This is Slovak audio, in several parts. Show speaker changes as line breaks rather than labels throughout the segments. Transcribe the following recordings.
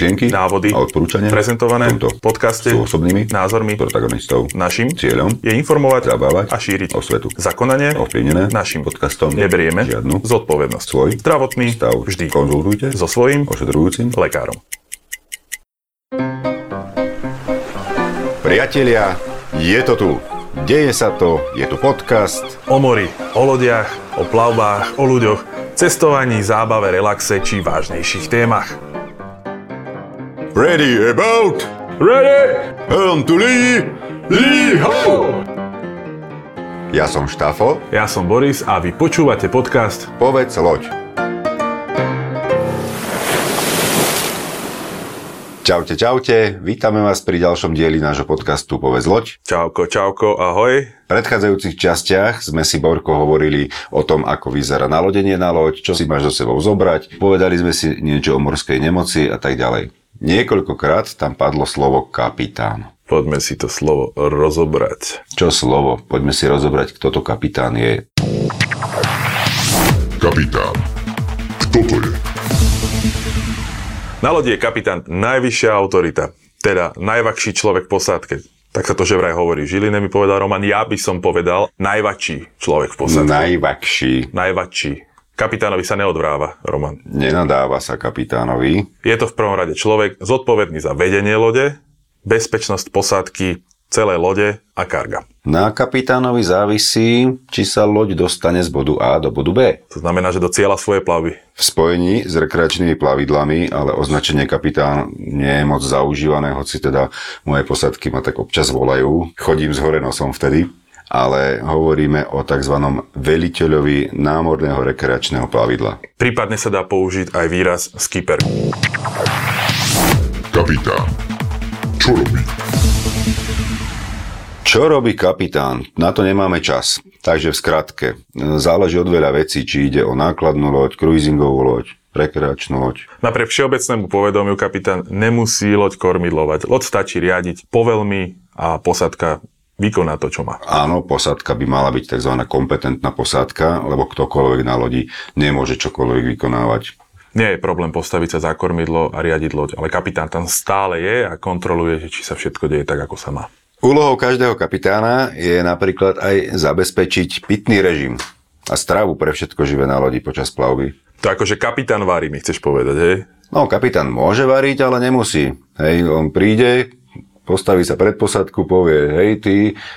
myšlienky,
návody,
a odporúčania
prezentované
v tomto
podcaste
sú osobnými
názormi
protagonistov.
našim
Cieľom
je informovať
zabávať
a šíriť
o svetu.
Zakonanie
ovplyvnené
našim
podcastom
neberieme
žiadnu
zodpovednosť.
svoj
Zdravotný
stav.
vždy
Konzultujte
so svojím
ošetrujúcim
lekárom.
Priatelia, je to tu. Deje sa to, je tu podcast.
O mori, o lodiach, o plavbách, o ľuďoch, cestovaní, zábave, relaxe či vážnejších témach.
Ready about,
Ready?
on to Lee, Lee ho! Ja som Štafo,
Ja som Boris a vy počúvate podcast
povedz loď. Čaute, čaute, vítame vás pri ďalšom dieli nášho podcastu Povedz loď.
Čauko, čauko, ahoj.
V predchádzajúcich častiach sme si, Borko, hovorili o tom, ako vyzerá nalodenie na loď, čo si máš so sebou zobrať, povedali sme si niečo o morskej nemoci a tak ďalej. Niekoľkokrát tam padlo slovo kapitán.
Poďme si to slovo rozobrať.
Čo slovo? Poďme si rozobrať, kto to kapitán je.
Kapitán. Kto to je?
Na lodi je kapitán najvyššia autorita, teda najvakší človek v posádke. Tak sa to že vraj hovorí. Žiline mi povedal Roman, ja by som povedal najvačší človek v posádke.
Najvakší.
Najvačší. Kapitánovi sa neodvráva, Roman.
Nenadáva sa kapitánovi.
Je to v prvom rade človek zodpovedný za vedenie lode, bezpečnosť posádky, celé lode a karga.
Na kapitánovi závisí, či sa loď dostane z bodu A do bodu B.
To znamená, že do cieľa svoje plavby.
V spojení s rekreačnými plavidlami, ale označenie kapitán nie je moc zaužívané, hoci teda moje posadky ma tak občas volajú. Chodím z hore nosom vtedy, ale hovoríme o tzv. veliteľovi námorného rekreačného plavidla.
Prípadne sa dá použiť aj výraz skipper.
Kapitán. Čo robí?
Čo robí kapitán? Na to nemáme čas. Takže v skratke, záleží od veľa vecí, či ide o nákladnú loď, cruisingovú loď, rekreačnú loď.
Napriek všeobecnému povedomiu kapitán nemusí loď kormidlovať. Loď stačí riadiť povelmi a posadka vykoná to, čo má.
Áno, posádka by mala byť tzv. kompetentná posádka, lebo ktokoľvek na lodi nemôže čokoľvek vykonávať.
Nie je problém postaviť sa za kormidlo a riadiť loď, ale kapitán tam stále je a kontroluje, či sa všetko deje tak, ako sa má.
Úlohou každého kapitána je napríklad aj zabezpečiť pitný režim a stravu pre všetko živé na lodi počas plavby.
To akože kapitán varí, mi chceš povedať, hej?
No, kapitán môže variť, ale nemusí. Hej, on príde, postaví sa pred posadku, povie, hej ty,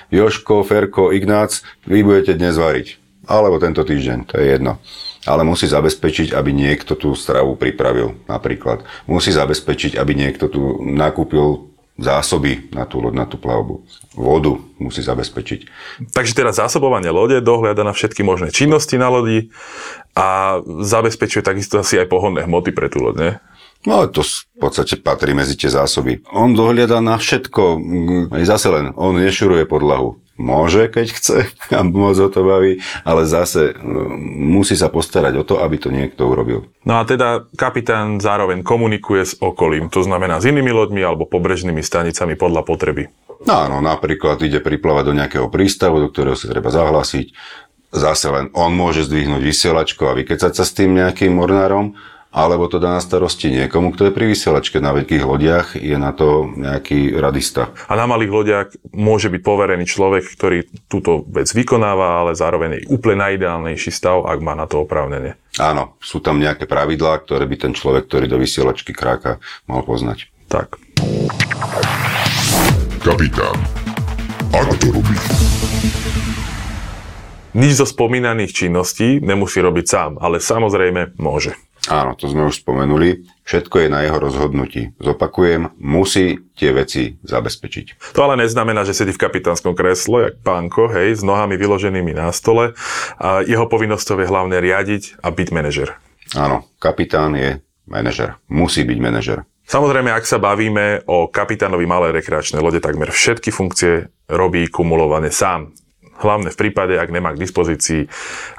Joško, Ferko, Ignác, vy budete dnes variť. Alebo tento týždeň, to je jedno. Ale musí zabezpečiť, aby niekto tú stravu pripravil, napríklad. Musí zabezpečiť, aby niekto tu nakúpil zásoby na tú loď, na tú plavbu. Vodu musí zabezpečiť.
Takže teraz zásobovanie lode dohľada na všetky možné činnosti na lodi a zabezpečuje takisto asi aj pohonné hmoty pre tú loď, nie?
No to v podstate patrí medzi tie zásoby. On dohliada na všetko. Aj zase len, on nešuruje podlahu. Môže, keď chce, a moc ho to baví, ale zase mm, musí sa postarať o to, aby to niekto urobil.
No a teda kapitán zároveň komunikuje s okolím, to znamená s inými loďmi alebo pobrežnými stanicami podľa potreby.
No áno, napríklad ide priplávať do nejakého prístavu, do ktorého sa treba zahlásiť. Zase len on môže zdvihnúť vysielačku a vykecať sa s tým nejakým mornárom, alebo to dá na starosti niekomu, kto je pri vysielačke. Na veľkých lodiach je na to nejaký radista.
A na malých lodiach môže byť poverený človek, ktorý túto vec vykonáva, ale zároveň je úplne najideálnejší stav, ak má na to oprávnenie.
Áno, sú tam nejaké pravidlá, ktoré by ten človek, ktorý do vysielačky kráka, mal poznať.
Tak.
Kapitán. Ako to robí?
Nič zo spomínaných činností nemusí robiť sám, ale samozrejme môže.
Áno, to sme už spomenuli. Všetko je na jeho rozhodnutí. Zopakujem, musí tie veci zabezpečiť.
To ale neznamená, že sedí v kapitánskom kresle, jak pánko, hej, s nohami vyloženými na stole. A jeho povinnosťou je hlavne riadiť a byť manažer.
Áno, kapitán je manažer. Musí byť manažer.
Samozrejme, ak sa bavíme o kapitánovi malej rekreačnej lode, takmer všetky funkcie robí kumulovane sám. Hlavne v prípade, ak nemá k dispozícii,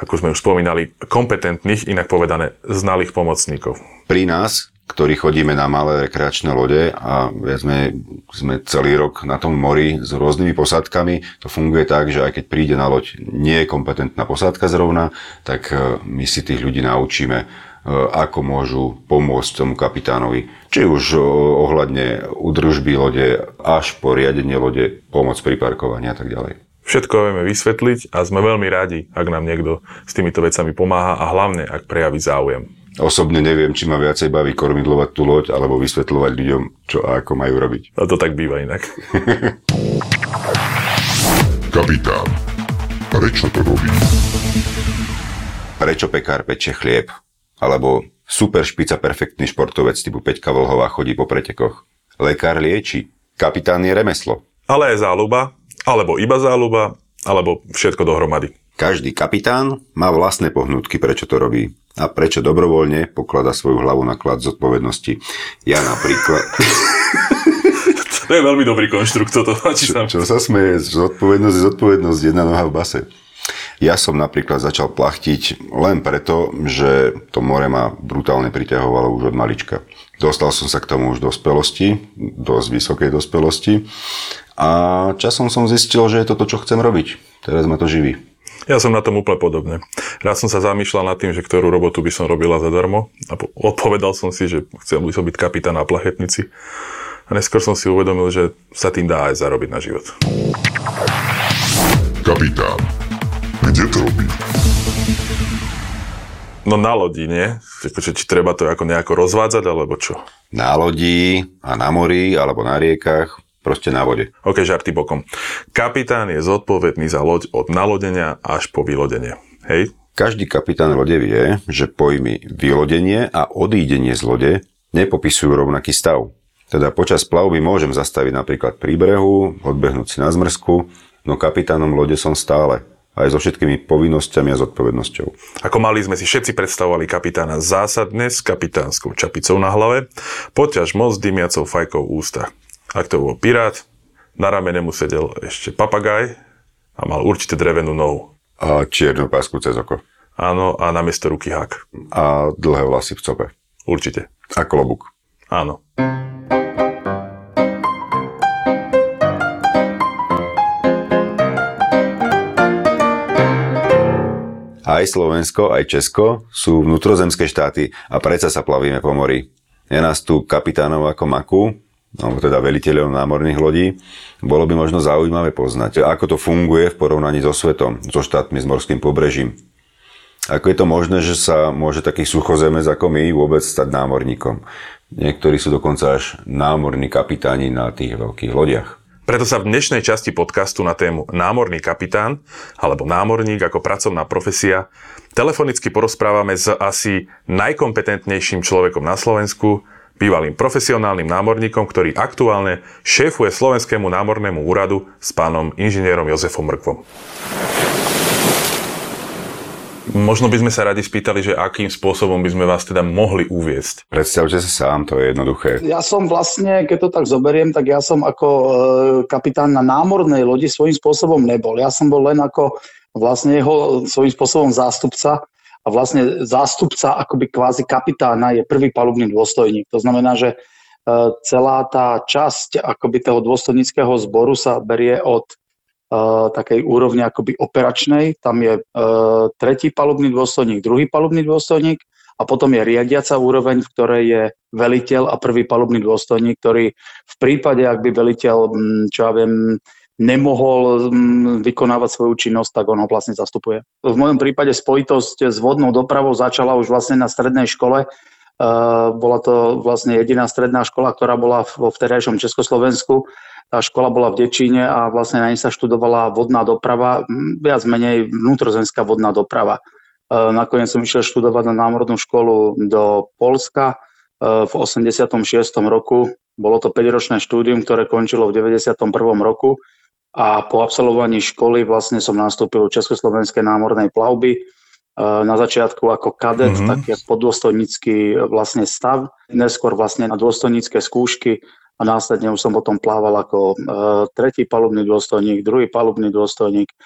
ako sme už spomínali, kompetentných, inak povedané, znalých pomocníkov.
Pri nás, ktorí chodíme na malé rekreačné lode a viac sme, sme celý rok na tom mori s rôznymi posádkami, to funguje tak, že aj keď príde na loď nie je kompetentná posádka zrovna, tak e, my si tých ľudí naučíme ako môžu pomôcť tomu kapitánovi. Či už e, ohľadne udržby lode, až po riadenie lode, pomoc pri parkovaní a tak ďalej.
Všetko vieme vysvetliť a sme veľmi radi, ak nám niekto s týmito vecami pomáha a hlavne, ak prejaví záujem.
Osobne neviem, či ma viacej baví kormidlovať tú loď alebo vysvetľovať ľuďom, čo a ako majú robiť.
A to tak býva inak.
Kapitán. Prečo to robí?
Prečo pekár peče chlieb? Alebo super špica perfektný športovec typu Peťka Vlhová chodí po pretekoch? Lekár lieči. Kapitán je remeslo.
Ale aj záľuba, alebo iba záľuba, alebo všetko dohromady.
Každý kapitán má vlastné pohnutky, prečo to robí. A prečo dobrovoľne poklada svoju hlavu na klad zodpovednosti. Ja napríklad...
To je veľmi dobrý konštrukt, toto sa.
Čo sa smeje? Zodpovednosť je zodpovednosť, jedna noha v base. Ja som napríklad začal plachtiť len preto, že to more ma brutálne priťahovalo už od malička. Dostal som sa k tomu už do dospelosti, dosť vysokej dospelosti a časom som zistil, že je to to, čo chcem robiť. Teraz ma to živí.
Ja som na tom úplne podobne. Raz som sa zamýšľal nad tým, že ktorú robotu by som robila zadarmo a odpovedal som si, že chcel by som byť kapitán na plachetnici. A neskôr som si uvedomil, že sa tým dá aj zarobiť na život.
Kapitán. Kde to robí?
No na lodi, nie? Či, či treba to ako nejako rozvádzať, alebo čo?
Na lodi a na mori alebo na riekach, proste na vode.
OK, žarty bokom. Kapitán je zodpovedný za loď od nalodenia až po vylodenie. Hej?
Každý kapitán lode vie, že pojmy vylodenie a odídenie z lode nepopisujú rovnaký stav. Teda počas plavby môžem zastaviť napríklad pri brehu, odbehnúť si na zmrzku, no kapitánom lode som stále aj so všetkými povinnosťami a zodpovednosťou.
Ako mali sme si všetci predstavovali kapitána zásadne s kapitánskou čapicou na hlave, poťaž moc dymiacou fajkou v ústach. Ak to bol pirát, na ramene mu sedel ešte papagaj a mal určite drevenú nohu.
A čiernu pásku cez oko.
Áno, a namiesto ruky hak.
A dlhé vlasy v cope.
Určite.
A klobúk.
Áno.
Aj Slovensko, aj Česko sú vnútrozemské štáty a predsa sa plavíme po mori. Je nás tu kapitánov ako maku, alebo teda veliteľov námorných lodí. Bolo by možno zaujímavé poznať, ako to funguje v porovnaní so svetom, so štátmi s morským pobrežím. Ako je to možné, že sa môže taký suchozemec ako my vôbec stať námorníkom? Niektorí sú dokonca až námorní kapitáni na tých veľkých lodiach.
Preto sa v dnešnej časti podcastu na tému Námorný kapitán alebo námorník ako pracovná profesia telefonicky porozprávame s asi najkompetentnejším človekom na Slovensku, bývalým profesionálnym námorníkom, ktorý aktuálne šéfuje Slovenskému námornému úradu s pánom inžinierom Jozefom Mrkvom. Možno by sme sa radi spýtali, že akým spôsobom by sme vás teda mohli uviesť.
Predstavte sa sám, to je jednoduché.
Ja som vlastne, keď to tak zoberiem, tak ja som ako e, kapitán na námornej lodi svojím spôsobom nebol. Ja som bol len ako vlastne jeho svojím spôsobom zástupca a vlastne zástupca akoby kvázi kapitána je prvý palubný dôstojník. To znamená, že e, celá tá časť akoby toho dôstojníckého zboru sa berie od takej úrovne akoby operačnej. Tam je uh, tretí palubný dôstojník, druhý palubný dôstojník a potom je riadiaca úroveň, v ktorej je veliteľ a prvý palubný dôstojník, ktorý v prípade, ak by veliteľ, čo ja viem, nemohol vykonávať svoju činnosť, tak on ho vlastne zastupuje. V mojom prípade spojitosť s vodnou dopravou začala už vlastne na strednej škole. Uh, bola to vlastne jediná stredná škola, ktorá bola vo vtedajšom Československu tá škola bola v Dečíne a vlastne na nej sa študovala vodná doprava, viac menej vnútrozemská vodná doprava. E, nakoniec som išiel študovať na námornú školu do Polska e, v 86. roku. Bolo to 5-ročné štúdium, ktoré končilo v 91. roku a po absolvovaní školy vlastne som nastúpil v Československej námornej plavby. E, na začiatku ako kadet, mm-hmm. taký podôstojnícky vlastne stav, neskôr vlastne na dôstojnícke skúšky a následne už som potom plával ako e, tretí palubný dôstojník, druhý palubný dôstojník, e,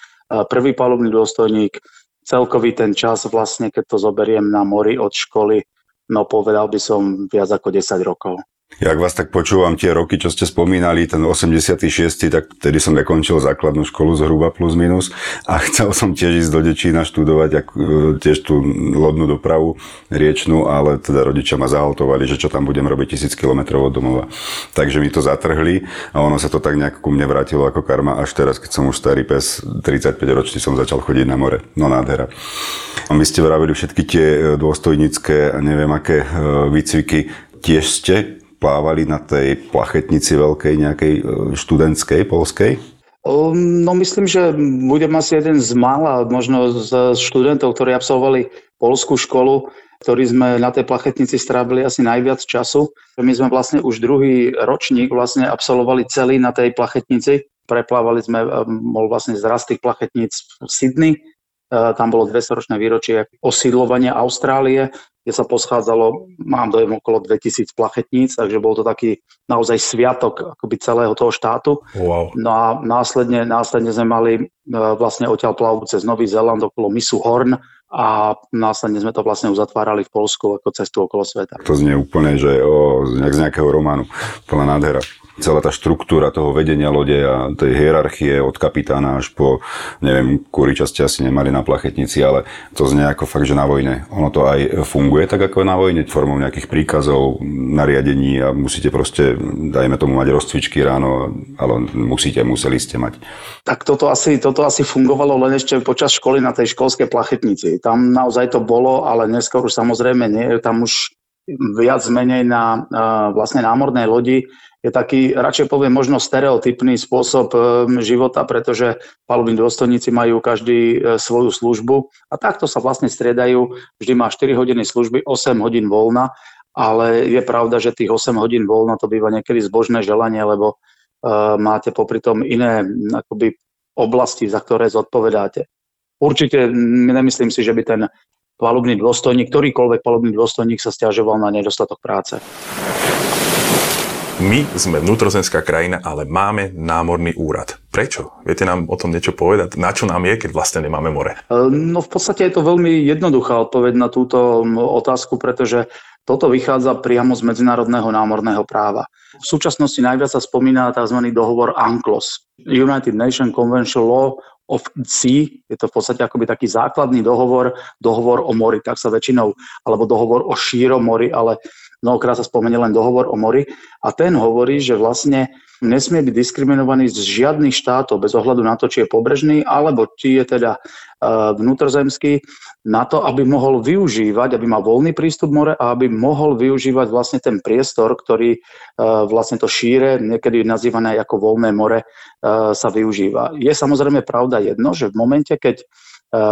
prvý palubný dôstojník. Celkový ten čas vlastne, keď to zoberiem na mori od školy, no povedal by som viac ako 10 rokov.
Jak vás tak počúvam tie roky, čo ste spomínali, ten 86. tak vtedy som nekončil základnú školu zhruba plus minus a chcel som tiež ísť do Dečína študovať ak, e, tiež tú lodnú dopravu riečnú, ale teda rodičia ma zahaltovali, že čo tam budem robiť tisíc kilometrov od domova. Takže mi to zatrhli a ono sa to tak nejak ku mne vrátilo ako karma až teraz, keď som už starý pes, 35 ročný som začal chodiť na more. No nádhera. A my ste vravili všetky tie e, dôstojnické a neviem aké e, výcviky. Tiež ste plávali na tej plachetnici veľkej nejakej e, študentskej, polskej?
No myslím, že budem asi jeden z mála, možno z študentov, ktorí absolvovali polskú školu, ktorí sme na tej plachetnici strávili asi najviac času. My sme vlastne už druhý ročník vlastne absolvovali celý na tej plachetnici. Preplávali sme, e, bol vlastne zrast tých plachetníc v Sydney, tam bolo 200-ročné výročie osídlovania Austrálie kde sa poschádzalo, mám dojem, okolo 2000 plachetníc, takže bol to taký naozaj sviatok akoby celého toho štátu.
Wow.
No a následne, následne sme mali e, vlastne odtiaľ plavu cez Nový Zeland okolo misu Horn a následne sme to vlastne uzatvárali v Polsku ako cestu okolo sveta.
To znie úplne, že o, z nejakého románu, plná nádhera celá tá štruktúra toho vedenia lode a tej hierarchie od kapitána až po, neviem, kúri časti asi nemali na plachetnici, ale to znie ako fakt, že na vojne. Ono to aj funguje tak ako na vojne, formou nejakých príkazov, nariadení a musíte proste, dajme tomu mať rozcvičky ráno, ale musíte, museli ste mať.
Tak toto asi, toto asi fungovalo len ešte počas školy na tej školskej plachetnici. Tam naozaj to bolo, ale neskôr už samozrejme nie, tam už viac menej na vlastne námornej lodi je taký, radšej poviem, možno stereotypný spôsob e, života, pretože palubní dôstojníci majú každý e, svoju službu a takto sa vlastne striedajú. Vždy má 4 hodiny služby, 8 hodín voľna, ale je pravda, že tých 8 hodín voľna to býva niekedy zbožné želanie, lebo uh, máte popri tom iné akoby, oblasti, za ktoré zodpovedáte. Určite nemyslím si, že by ten palubný dôstojník, ktorýkoľvek palubný dôstojník sa stiažoval na nedostatok práce.
My sme vnútrozemská krajina, ale máme námorný úrad. Prečo? Viete nám o tom niečo povedať? Na čo nám je, keď vlastne nemáme more?
E, no v podstate je to veľmi jednoduchá odpoveď na túto otázku, pretože toto vychádza priamo z medzinárodného námorného práva. V súčasnosti najviac sa spomína tzv. dohovor UNCLOS, United Nations Convention Law of Sea, je to v podstate akoby taký základný dohovor, dohovor o mori, tak sa väčšinou, alebo dohovor o šírom mori, ale mnohokrát sa spomenie len dohovor o mori. A ten hovorí, že vlastne nesmie byť diskriminovaný z žiadnych štátov bez ohľadu na to, či je pobrežný alebo či je teda uh, vnútrozemský, na to, aby mohol využívať, aby mal voľný prístup more a aby mohol využívať vlastne ten priestor, ktorý uh, vlastne to šíre, niekedy nazývané ako voľné more, uh, sa využíva. Je samozrejme pravda jedno, že v momente, keď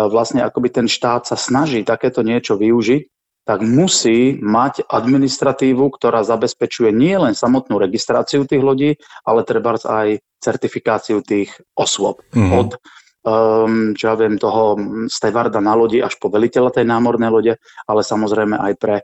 vlastne akoby ten štát sa snaží takéto niečo využiť, tak musí mať administratívu, ktorá zabezpečuje nie len samotnú registráciu tých lodí, ale treba aj certifikáciu tých osôb. Mm-hmm. Od um, čo ja viem, toho stevarda na lodi až po veliteľa tej námornej lode, ale samozrejme aj pre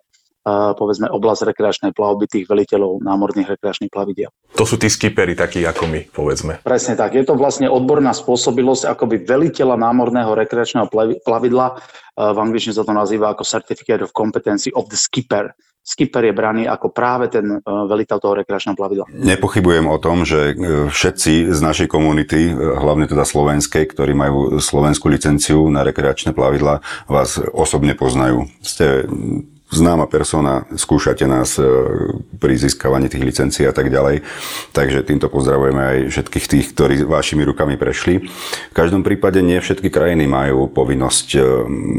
povedzme oblasť rekreačnej plavby tých veliteľov námorných rekreačných plavidiel.
To sú tí skipery takí ako my, povedzme.
Presne tak. Je to vlastne odborná spôsobilosť akoby veliteľa námorného rekreačného plavidla v angličtine sa to nazýva ako Certificate of Competency of the Skipper. Skipper je braný ako práve ten e, veliteľ toho rekreačného plavidla.
Nepochybujem o tom, že e, všetci z našej komunity, e, hlavne teda slovenskej, ktorí majú slovenskú licenciu na rekreačné plavidla, vás osobne poznajú. Ste známa persona, skúšate nás e, pri získavaní tých licencií a tak ďalej. Takže týmto pozdravujeme aj všetkých tých, ktorí vašimi rukami prešli. V každom prípade nie všetky krajiny majú povinnosť e,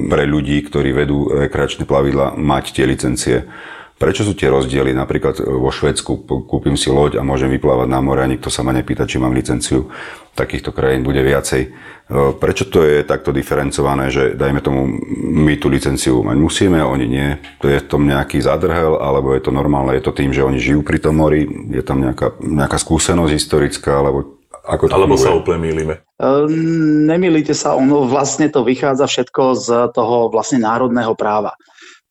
pre ľudí, ktorí vedú rekreačné plavidla, mať tie licencie. Prečo sú tie rozdiely? Napríklad e, vo Švedsku kúpim si loď a môžem vyplávať na more a nikto sa ma nepýta, či mám licenciu. Takýchto krajín bude viacej. E, prečo to je takto diferencované, že dajme tomu, my tú licenciu mať musíme, oni nie? To je tom nejaký zadrhel, alebo je to normálne? Je to tým, že oni žijú pri tom mori? Je tam nejaká, nejaká skúsenosť historická? Alebo ako to
Alebo
funguje?
sa úplne mýlime?
Nemýlite sa, ono vlastne to vychádza všetko z toho vlastne národného práva.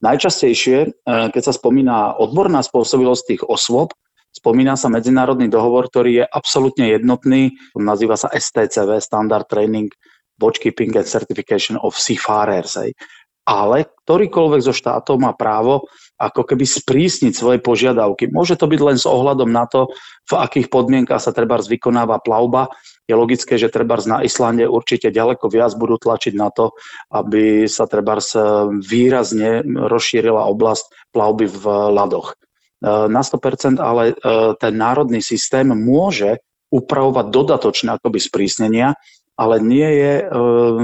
Najčastejšie, e, keď sa spomína odborná spôsobilosť tých osôb, spomína sa medzinárodný dohovor, ktorý je absolútne jednotný, nazýva sa STCV, Standard Training Watchkeeping and Certification of Seafarers. Ale ktorýkoľvek zo štátov má právo ako keby sprísniť svoje požiadavky. Môže to byť len s ohľadom na to, v akých podmienkach sa treba vykonáva plavba. Je logické, že treba na Islande určite ďaleko viac budú tlačiť na to, aby sa treba výrazne rozšírila oblasť plavby v ľadoch. Na 100% ale e, ten národný systém môže upravovať dodatočné akoby sprísnenia, ale nie je e,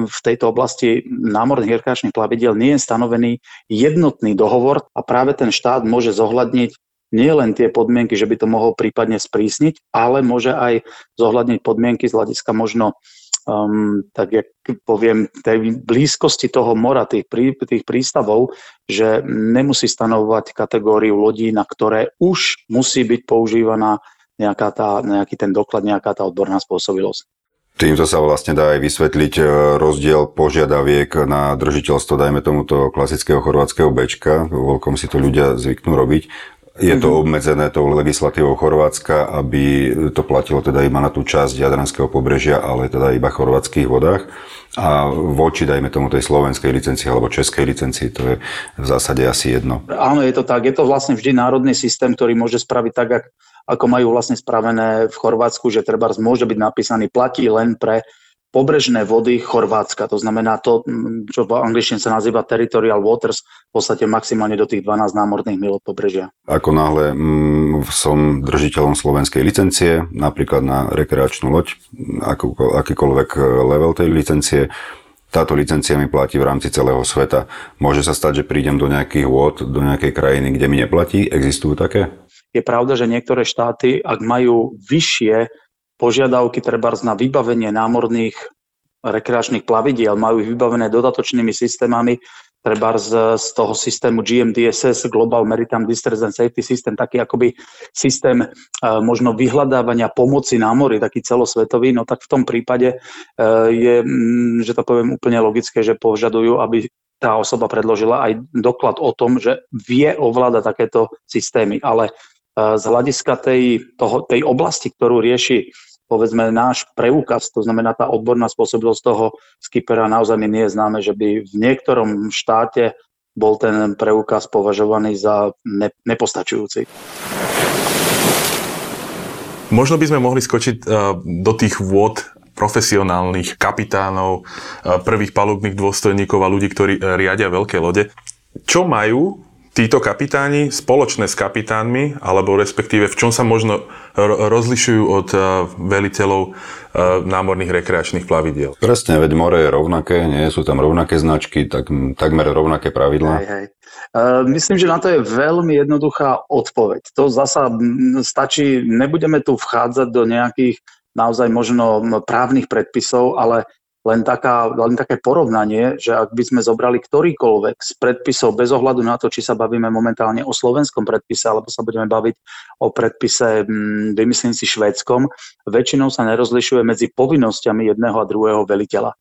v tejto oblasti námorných rekreačných plavidiel nie je stanovený jednotný dohovor a práve ten štát môže zohľadniť nie len tie podmienky, že by to mohol prípadne sprísniť, ale môže aj zohľadniť podmienky z hľadiska možno um, tak jak poviem, tej blízkosti toho mora, tých, prí, tých prístavov, že nemusí stanovovať kategóriu lodí, na ktoré už musí byť používaná nejaká tá, nejaký ten doklad, nejaká tá odborná spôsobilosť.
Týmto sa vlastne dá aj vysvetliť e, rozdiel požiadaviek na držiteľstvo, dajme tomuto klasického chorvátskeho bečka. Vo veľkom si to ľudia zvyknú robiť. Je to mm-hmm. obmedzené tou legislatívou Chorvátska, aby to platilo teda iba na tú časť Jadranského pobrežia, ale teda iba v chorvátskych vodách. A voči, dajme tomu, tej slovenskej licencii alebo českej licencii, to je v zásade asi jedno.
Áno, je to tak. Je to vlastne vždy národný systém, ktorý môže spraviť tak, ako majú vlastne spravené v Chorvátsku, že treba môže byť napísaný platí len pre pobrežné vody Chorvátska. To znamená to, čo v angličtine sa nazýva territorial waters, v podstate maximálne do tých 12 námorných mil od pobrežia.
Ako náhle mm, som držiteľom slovenskej licencie, napríklad na rekreačnú loď, ako, akýkoľvek level tej licencie, táto licencia mi platí v rámci celého sveta. Môže sa stať, že prídem do nejakých vôd, do nejakej krajiny, kde mi neplatí? Existujú také?
Je pravda, že niektoré štáty, ak majú vyššie požiadavky treba na vybavenie námorných rekreačných plavidiel, majú ich vybavené dodatočnými systémami, treba z, z toho systému GMDSS, Global Maritime Distress and Safety System, taký akoby systém e, možno vyhľadávania pomoci na mori, taký celosvetový, no tak v tom prípade e, je, m, že to poviem úplne logické, že požadujú, aby tá osoba predložila aj doklad o tom, že vie ovládať takéto systémy, ale z hľadiska tej, toho, tej oblasti, ktorú rieši povedzme náš preukaz, to znamená tá odborná spôsobilosť toho skipera, naozaj mi nie je známe, že by v niektorom štáte bol ten preukaz považovaný za ne, nepostačujúci.
Možno by sme mohli skočiť do tých vôd profesionálnych kapitánov, prvých palubných dôstojníkov a ľudí, ktorí e, riadia veľké lode. Čo majú títo kapitáni spoločné s kapitánmi, alebo respektíve v čom sa možno rozlišujú od uh, veliteľov uh, námorných rekreačných plavidiel?
Presne, veď more je rovnaké, nie sú tam rovnaké značky, tak, takmer rovnaké pravidlá. Hej, hej.
Uh, myslím, že na to je veľmi jednoduchá odpoveď. To zasa stačí, nebudeme tu vchádzať do nejakých naozaj možno právnych predpisov, ale len, taká, len také porovnanie, že ak by sme zobrali ktorýkoľvek z predpisov bez ohľadu na to, či sa bavíme momentálne o slovenskom predpise, alebo sa budeme baviť o predpise, mm, vymyslím si, švédskom, väčšinou sa nerozlišuje medzi povinnosťami jedného a druhého veliteľa.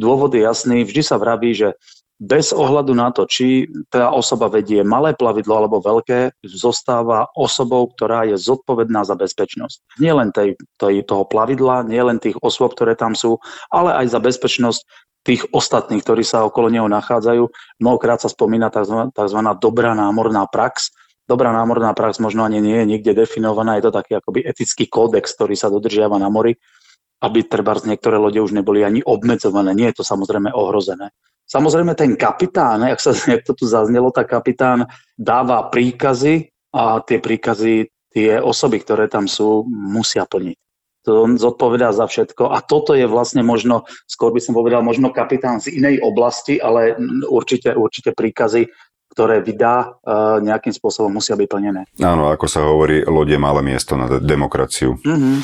Dôvod je jasný, vždy sa vraví, že bez ohľadu na to, či tá osoba vedie malé plavidlo alebo veľké, zostáva osobou, ktorá je zodpovedná za bezpečnosť. Nie len tej, tej, toho plavidla, nie len tých osôb, ktoré tam sú, ale aj za bezpečnosť tých ostatných, ktorí sa okolo neho nachádzajú. Mnohokrát sa spomína tzv. dobrá námorná prax. Dobrá námorná prax možno ani nie je nikde definovaná, je to taký akoby etický kódex, ktorý sa dodržiava na mori, aby treba niektoré lode už neboli ani obmedzované. Nie je to samozrejme ohrozené. Samozrejme ten kapitán, ak, sa, jak to tu zaznelo, tak kapitán dáva príkazy a tie príkazy tie osoby, ktoré tam sú, musia plniť. To on zodpovedá za všetko a toto je vlastne možno, skôr by som povedal, možno kapitán z inej oblasti, ale určite, určite príkazy, ktoré vydá, e, nejakým spôsobom musia byť plnené.
Áno, ako sa hovorí, lode malé miesto na demokraciu. Mm-hmm.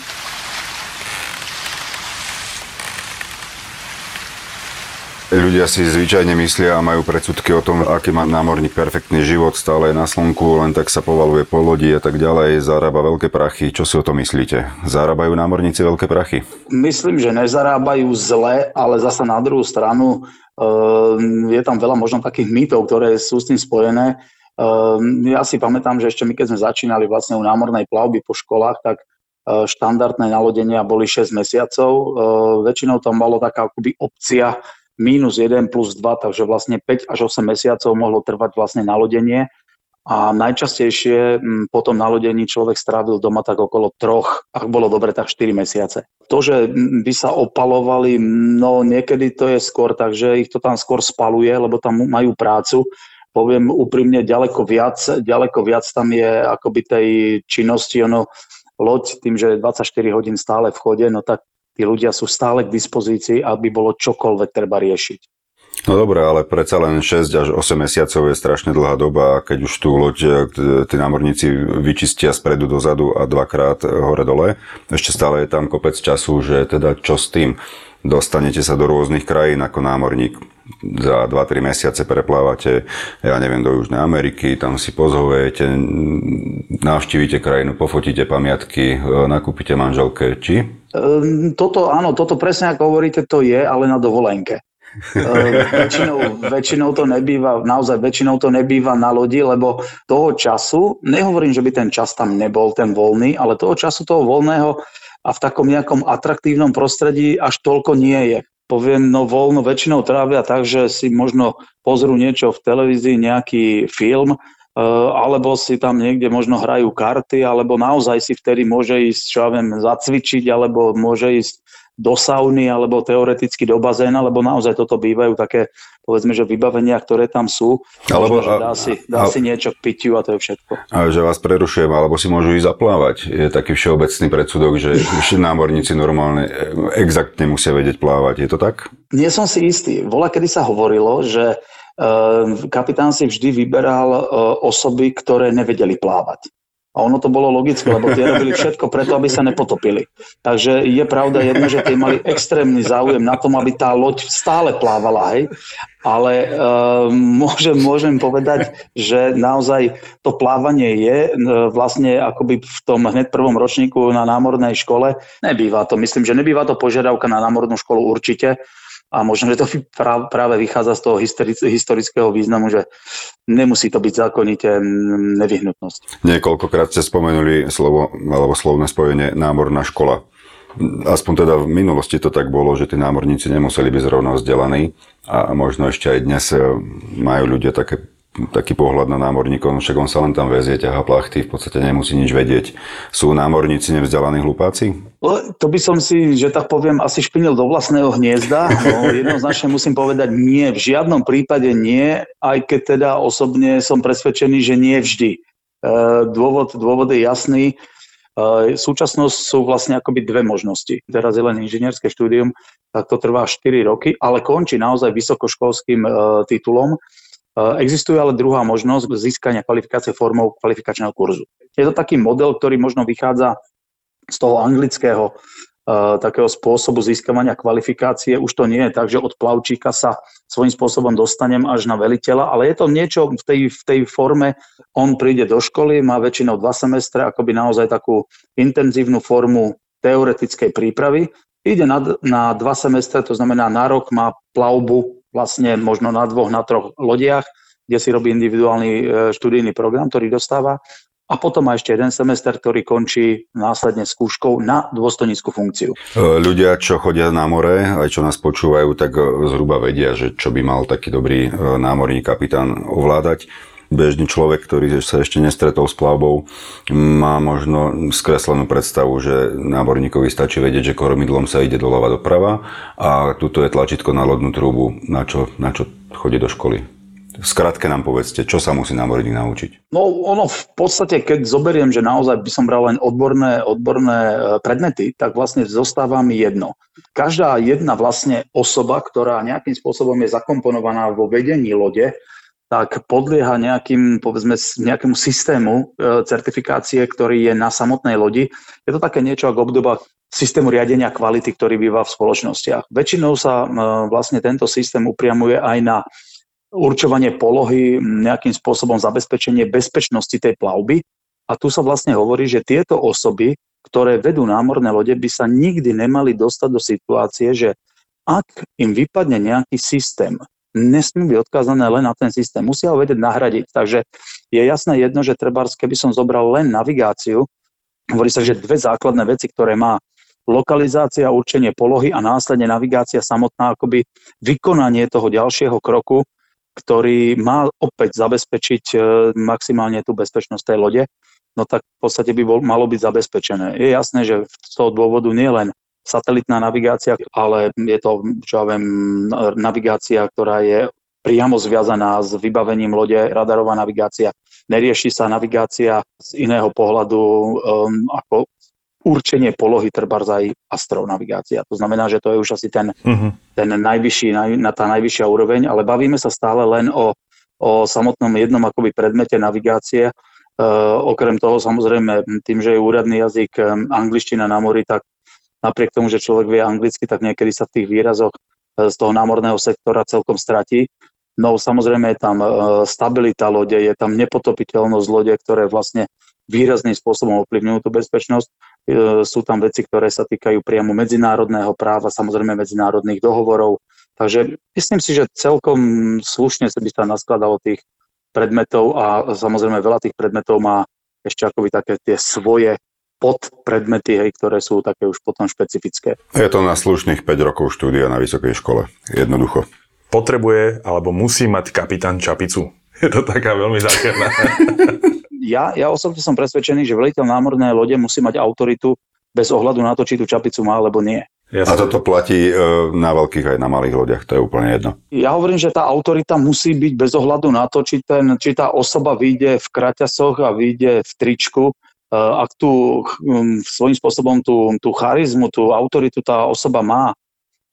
Ľudia si zvyčajne myslia a majú predsudky o tom, aký má námorník perfektný život, stále je na slnku, len tak sa povaluje po lodi a tak ďalej, zarába veľké prachy. Čo si o to myslíte? Zarábajú námorníci veľké prachy?
Myslím, že nezarábajú zle, ale zasa na druhú stranu ehm, je tam veľa možno takých mýtov, ktoré sú s tým spojené. Ehm, ja si pamätám, že ešte my, keď sme začínali vlastne u námornej plavby po školách, tak e, štandardné nalodenia boli 6 mesiacov. Väčšinou tam malo taká akoby opcia minus 1 plus 2, takže vlastne 5 až 8 mesiacov mohlo trvať vlastne nalodenie a najčastejšie po tom nalodení človek strávil doma tak okolo troch, ak bolo dobre, tak 4 mesiace. To, že by sa opalovali, no niekedy to je skôr tak, že ich to tam skôr spaluje, lebo tam majú prácu. Poviem úprimne, ďaleko viac, ďaleko viac tam je akoby tej činnosti, ono loď tým, že je 24 hodín stále v chode, no tak tí ľudia sú stále k dispozícii, aby bolo čokoľvek treba riešiť.
No dobré, ale predsa len 6 až 8 mesiacov je strašne dlhá doba keď už tú loď e, tí námorníci vyčistia spredu dozadu a dvakrát hore-dole, ešte stále je tam kopec času, že teda čo s tým? Dostanete sa do rôznych krajín ako námorník. Za 2-3 mesiace preplávate, ja neviem, do Južnej Ameriky, tam si pozhovujete, navštívite krajinu, pofotíte pamiatky, e, nakúpite manželke, či?
Ehm, toto, áno, toto presne ako hovoríte, to je, ale na dovolenke. Ehm, väčšinou, väčšinou to nebýva, naozaj väčšinou to nebýva na lodi, lebo toho času, nehovorím, že by ten čas tam nebol, ten voľný, ale toho času toho voľného a v takom nejakom atraktívnom prostredí až toľko nie je. Poviem, no voľno väčšinou trávia tak, že si možno pozrú niečo v televízii, nejaký film, ehm, alebo si tam niekde možno hrajú karty, alebo naozaj si vtedy môže ísť, čo ja viem, zacvičiť, alebo môže ísť do sauny alebo teoreticky do bazéna, lebo naozaj toto bývajú také, povedzme, že vybavenia, ktoré tam sú. Alebo, Možno, dá, si, dá a, si niečo k pitiu a to je všetko.
A že vás prerušujem, alebo si môžu ísť zaplávať. Je taký všeobecný predsudok, že námorníci normálne e, exaktne musia vedieť plávať. Je to tak?
Nie som si istý. Vola, kedy sa hovorilo, že uh, kapitán si vždy vyberal uh, osoby, ktoré nevedeli plávať. A ono to bolo logické, lebo tie robili všetko preto, aby sa nepotopili. Takže je pravda jedna, že tie mali extrémny záujem na tom, aby tá loď stále plávala, hej. Ale uh, môžem, môžem povedať, že naozaj to plávanie je uh, vlastne akoby v tom hneď prvom ročníku na námornej škole. Nebýva to, myslím, že nebýva to požiadavka na námornú školu určite, a možno, že to práve vychádza z toho historického významu, že nemusí to byť zákonite nevyhnutnosť.
Niekoľkokrát ste spomenuli slovo, alebo slovné spojenie námorná škola. Aspoň teda v minulosti to tak bolo, že tí námorníci nemuseli byť zrovna vzdelaní a možno ešte aj dnes e, majú ľudia také taký pohľad na námorníkov, no však on sa len tam vezie, ťaha plachty, v podstate nemusí nič vedieť. Sú námorníci nevzdelaní hlupáci?
To by som si, že tak poviem, asi špinil do vlastného hniezda. No, jednoznačne musím povedať nie, v žiadnom prípade nie, aj keď teda osobne som presvedčený, že nie vždy. E, dôvod, dôvod je jasný. E, súčasnosť sú vlastne akoby dve možnosti. Teraz je len inžinierské štúdium, tak to trvá 4 roky, ale končí naozaj vysokoškolským e, titulom. Existuje ale druhá možnosť získania kvalifikácie formou kvalifikačného kurzu. Je to taký model, ktorý možno vychádza z toho anglického uh, takého spôsobu získavania kvalifikácie. Už to nie je tak, že od plavčíka sa svojím spôsobom dostanem až na veliteľa, ale je to niečo v tej, v tej forme, on príde do školy, má väčšinou dva semestre, akoby naozaj takú intenzívnu formu teoretickej prípravy, ide na, na dva semestre, to znamená na rok má plavbu vlastne možno na dvoch, na troch lodiach, kde si robí individuálny e, študijný program, ktorý dostáva. A potom má ešte jeden semester, ktorý končí následne skúškou na dôstojníckú funkciu.
E, ľudia, čo chodia na more, aj čo nás počúvajú, tak e, zhruba vedia, že čo by mal taký dobrý námorný kapitán ovládať bežný človek, ktorý sa ešte nestretol s plavbou, má možno skreslenú predstavu, že náborníkovi stačí vedieť, že kormidlom sa ide doľava doprava a tuto je tlačítko na lodnú trúbu, na čo, na čo chodí do školy. Skratke nám povedzte, čo sa musí námorník naučiť?
No ono v podstate, keď zoberiem, že naozaj by som bral len odborné, odborné e, predmety, tak vlastne zostáva mi jedno. Každá jedna vlastne osoba, ktorá nejakým spôsobom je zakomponovaná vo vedení lode, tak podlieha nejakým, povedzme, nejakému systému e, certifikácie, ktorý je na samotnej lodi. Je to také niečo ako obdoba systému riadenia kvality, ktorý býva v spoločnostiach. Väčšinou sa e, vlastne tento systém upriamuje aj na určovanie polohy, nejakým spôsobom zabezpečenie bezpečnosti tej plavby. A tu sa vlastne hovorí, že tieto osoby, ktoré vedú námorné lode, by sa nikdy nemali dostať do situácie, že ak im vypadne nejaký systém, nesmú byť odkázané len na ten systém. Musia ho vedieť nahradiť. Takže je jasné jedno, že treba, keby som zobral len navigáciu, hovorí sa, že dve základné veci, ktoré má lokalizácia, určenie polohy a následne navigácia samotná, akoby vykonanie toho ďalšieho kroku, ktorý má opäť zabezpečiť e, maximálne tú bezpečnosť tej lode, no tak v podstate by bol, malo byť zabezpečené. Je jasné, že z toho dôvodu nie len satelitná navigácia, ale je to, čo ja viem, navigácia, ktorá je priamo zviazaná s vybavením lode, radarová navigácia. Nerieši sa navigácia z iného pohľadu um, ako určenie polohy trebárs aj astronavigácia. To znamená, že to je už asi ten, uh-huh. ten najvyšší, naj, na tá najvyššia úroveň, ale bavíme sa stále len o, o samotnom jednom akoby predmete navigácie. Uh, okrem toho samozrejme, tým, že je úradný jazyk um, angličtina na mori, tak napriek tomu, že človek vie anglicky, tak niekedy sa v tých výrazoch uh, z toho námorného sektora celkom stratí. No samozrejme je tam uh, stabilita lode, je tam nepotopiteľnosť lode, ktoré vlastne výrazným spôsobom ovplyvňujú tú bezpečnosť. E, sú tam veci, ktoré sa týkajú priamo medzinárodného práva, samozrejme medzinárodných dohovorov. Takže myslím si, že celkom slušne sa by sa naskladalo tých predmetov a samozrejme veľa tých predmetov má ešte akoby také tie svoje podpredmety, hej, ktoré sú také už potom špecifické.
Je to na slušných 5 rokov štúdia na vysokej škole. Jednoducho.
Potrebuje alebo musí mať kapitán čapicu. Je to taká veľmi zákerná.
ja, ja osobne som presvedčený, že veliteľ námornej lode musí mať autoritu bez ohľadu na to, či tú čapicu má alebo nie.
Jasne. A toto platí e, na veľkých aj na malých lodiach, to je úplne jedno.
Ja hovorím, že tá autorita musí byť bez ohľadu na to, či, ten, či tá osoba vyjde v kraťasoch a vyjde v tričku. E, ak hm, svojím spôsobom tú, tú charizmu, tú autoritu tá osoba má,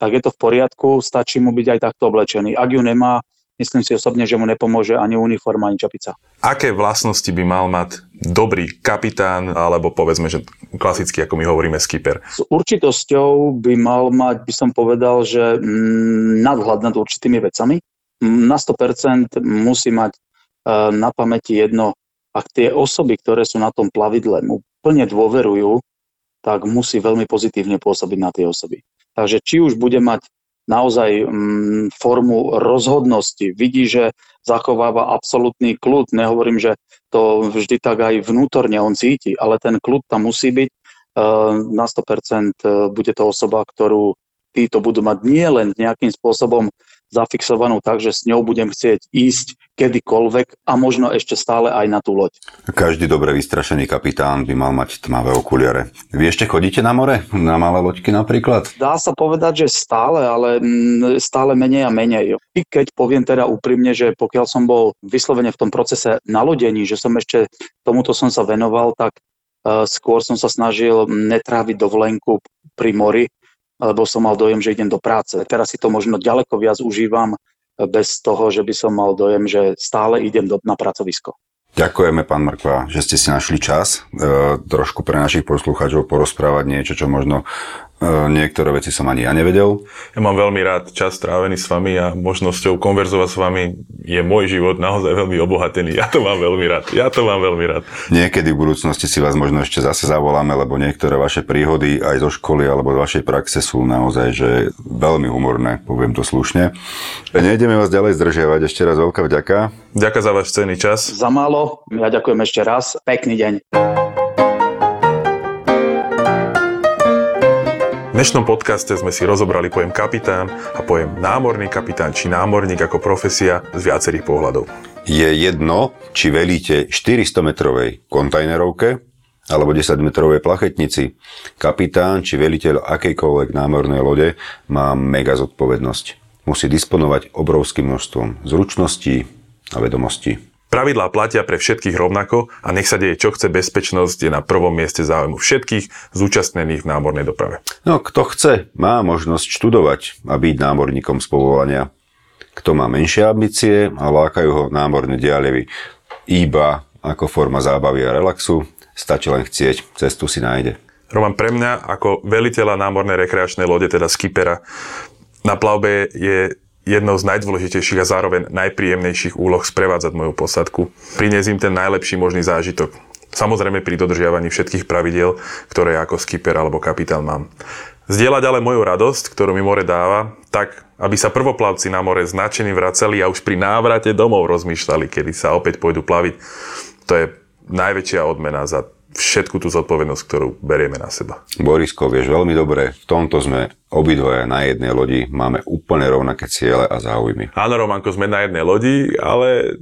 tak je to v poriadku, stačí mu byť aj takto oblečený. Ak ju nemá, myslím si osobne, že mu nepomôže ani uniforma, ani čapica.
Aké vlastnosti by mal mať dobrý kapitán, alebo povedzme, že klasicky, ako my hovoríme, skipper?
S určitosťou by mal mať, by som povedal, že mm, nadhľad nad určitými vecami. Na 100% musí mať e, na pamäti jedno, ak tie osoby, ktoré sú na tom plavidle, mu plne dôverujú, tak musí veľmi pozitívne pôsobiť na tie osoby. Takže či už bude mať naozaj mm, formu rozhodnosti. Vidí, že zachováva absolútny kľud. Nehovorím, že to vždy tak aj vnútorne on cíti, ale ten kľud tam musí byť. E, na 100% e, bude to osoba, ktorú títo budú mať nie len nejakým spôsobom zafixovanú tak, že s ňou budem chcieť ísť kedykoľvek a možno ešte stále aj na tú loď.
Každý dobre vystrašený kapitán by mal mať tmavé okuliare. Vy ešte chodíte na more? Na malé loďky napríklad?
Dá sa povedať, že stále, ale mm, stále menej a menej. I keď poviem teda úprimne, že pokiaľ som bol vyslovene v tom procese nalodení, že som ešte tomuto som sa venoval, tak e, skôr som sa snažil netráviť dovolenku pri mori, lebo som mal dojem, že idem do práce. Teraz si to možno ďaleko viac užívam bez toho, že by som mal dojem, že stále idem do, na pracovisko.
Ďakujeme, pán Mrkva, že ste si našli čas e, trošku pre našich poslucháčov porozprávať niečo, čo možno niektoré veci som ani ja nevedel.
Ja mám veľmi rád čas strávený s vami a možnosťou konverzovať s vami je môj život naozaj veľmi obohatený. Ja to mám veľmi rád. Ja to mám veľmi rád.
Niekedy v budúcnosti si vás možno ešte zase zavoláme, lebo niektoré vaše príhody aj zo školy alebo z vašej praxe sú naozaj že veľmi humorné, poviem to slušne. Nejdeme vás ďalej zdržiavať. Ešte raz veľká vďaka.
Ďakujem za váš cenný čas.
Za málo. Ja ďakujem ešte raz. Pekný deň.
Dnešnom podcaste sme si rozobrali pojem kapitán a pojem námorný kapitán či námorník ako profesia z viacerých pohľadov.
Je jedno, či velíte 400-metrovej kontajnerovke alebo 10-metrovej plachetnici. Kapitán či veliteľ akejkoľvek námornej lode má mega zodpovednosť. Musí disponovať obrovským množstvom zručností, a vedomosti.
Pravidlá platia pre všetkých rovnako a nech sa deje čo chce, bezpečnosť je na prvom mieste záujmu všetkých zúčastnených v námornej doprave.
No, kto chce, má možnosť študovať a byť námorníkom z povolania. Kto má menšie ambície a lákajú ho námorné dialevy iba ako forma zábavy a relaxu, stačí len chcieť, cestu si nájde.
Roman, pre mňa ako veliteľa námornej rekreačnej lode, teda skipera, na plavbe je jednou z najdôležitejších a zároveň najpríjemnejších úloh sprevádzať moju posadku. Priniesť im ten najlepší možný zážitok. Samozrejme pri dodržiavaní všetkých pravidiel, ktoré ako skipper alebo kapitán mám. Zdieľať ale moju radosť, ktorú mi more dáva, tak, aby sa prvoplavci na more značení vracali a už pri návrate domov rozmýšľali, kedy sa opäť pôjdu plaviť. To je najväčšia odmena za všetku tú zodpovednosť, ktorú berieme na seba.
Borisko, vieš veľmi dobre, v tomto sme obidvoje na jednej lodi, máme úplne rovnaké ciele a záujmy.
Áno, Romanko, sme na jednej lodi, ale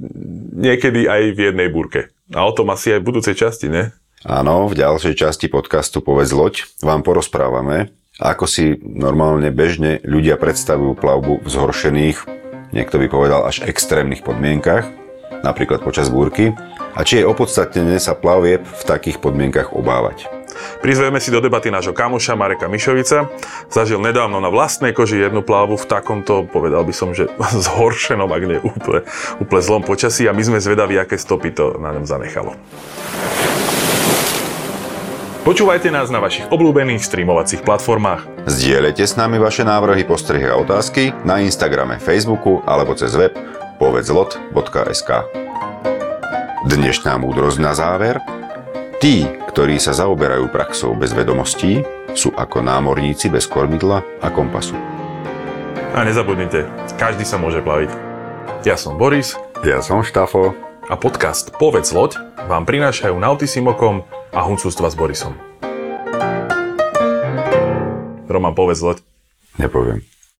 niekedy aj v jednej búrke. A o tom asi aj v budúcej časti, ne?
Áno, v ďalšej časti podcastu Povedz loď vám porozprávame, ako si normálne bežne ľudia predstavujú plavbu v zhoršených, niekto by povedal až extrémnych podmienkach, napríklad počas búrky, a či je opodstatnené sa plavieb v takých podmienkach obávať.
Prizveme si do debaty nášho kamoša Mareka Mišovica. Zažil nedávno na vlastnej koži jednu plávu v takomto, povedal by som, že zhoršenom, ak nie úplne, úplne zlom počasí a my sme zvedaví, aké stopy to na ňom zanechalo. Počúvajte nás na vašich obľúbených streamovacích platformách.
Zdieľajte s nami vaše návrhy, postrehy a otázky na Instagrame, Facebooku alebo cez web povedzlot.sk Dnešná múdrosť na záver. Tí, ktorí sa zaoberajú praxou bez vedomostí, sú ako námorníci bez kormidla a kompasu.
A nezabudnite, každý sa môže plaviť. Ja som Boris
Ja som Štafo.
a podcast Povedz loď vám prinášajú Nautisimokom a Huncústva s Borisom. Roman, povedz loď.
Nepoviem.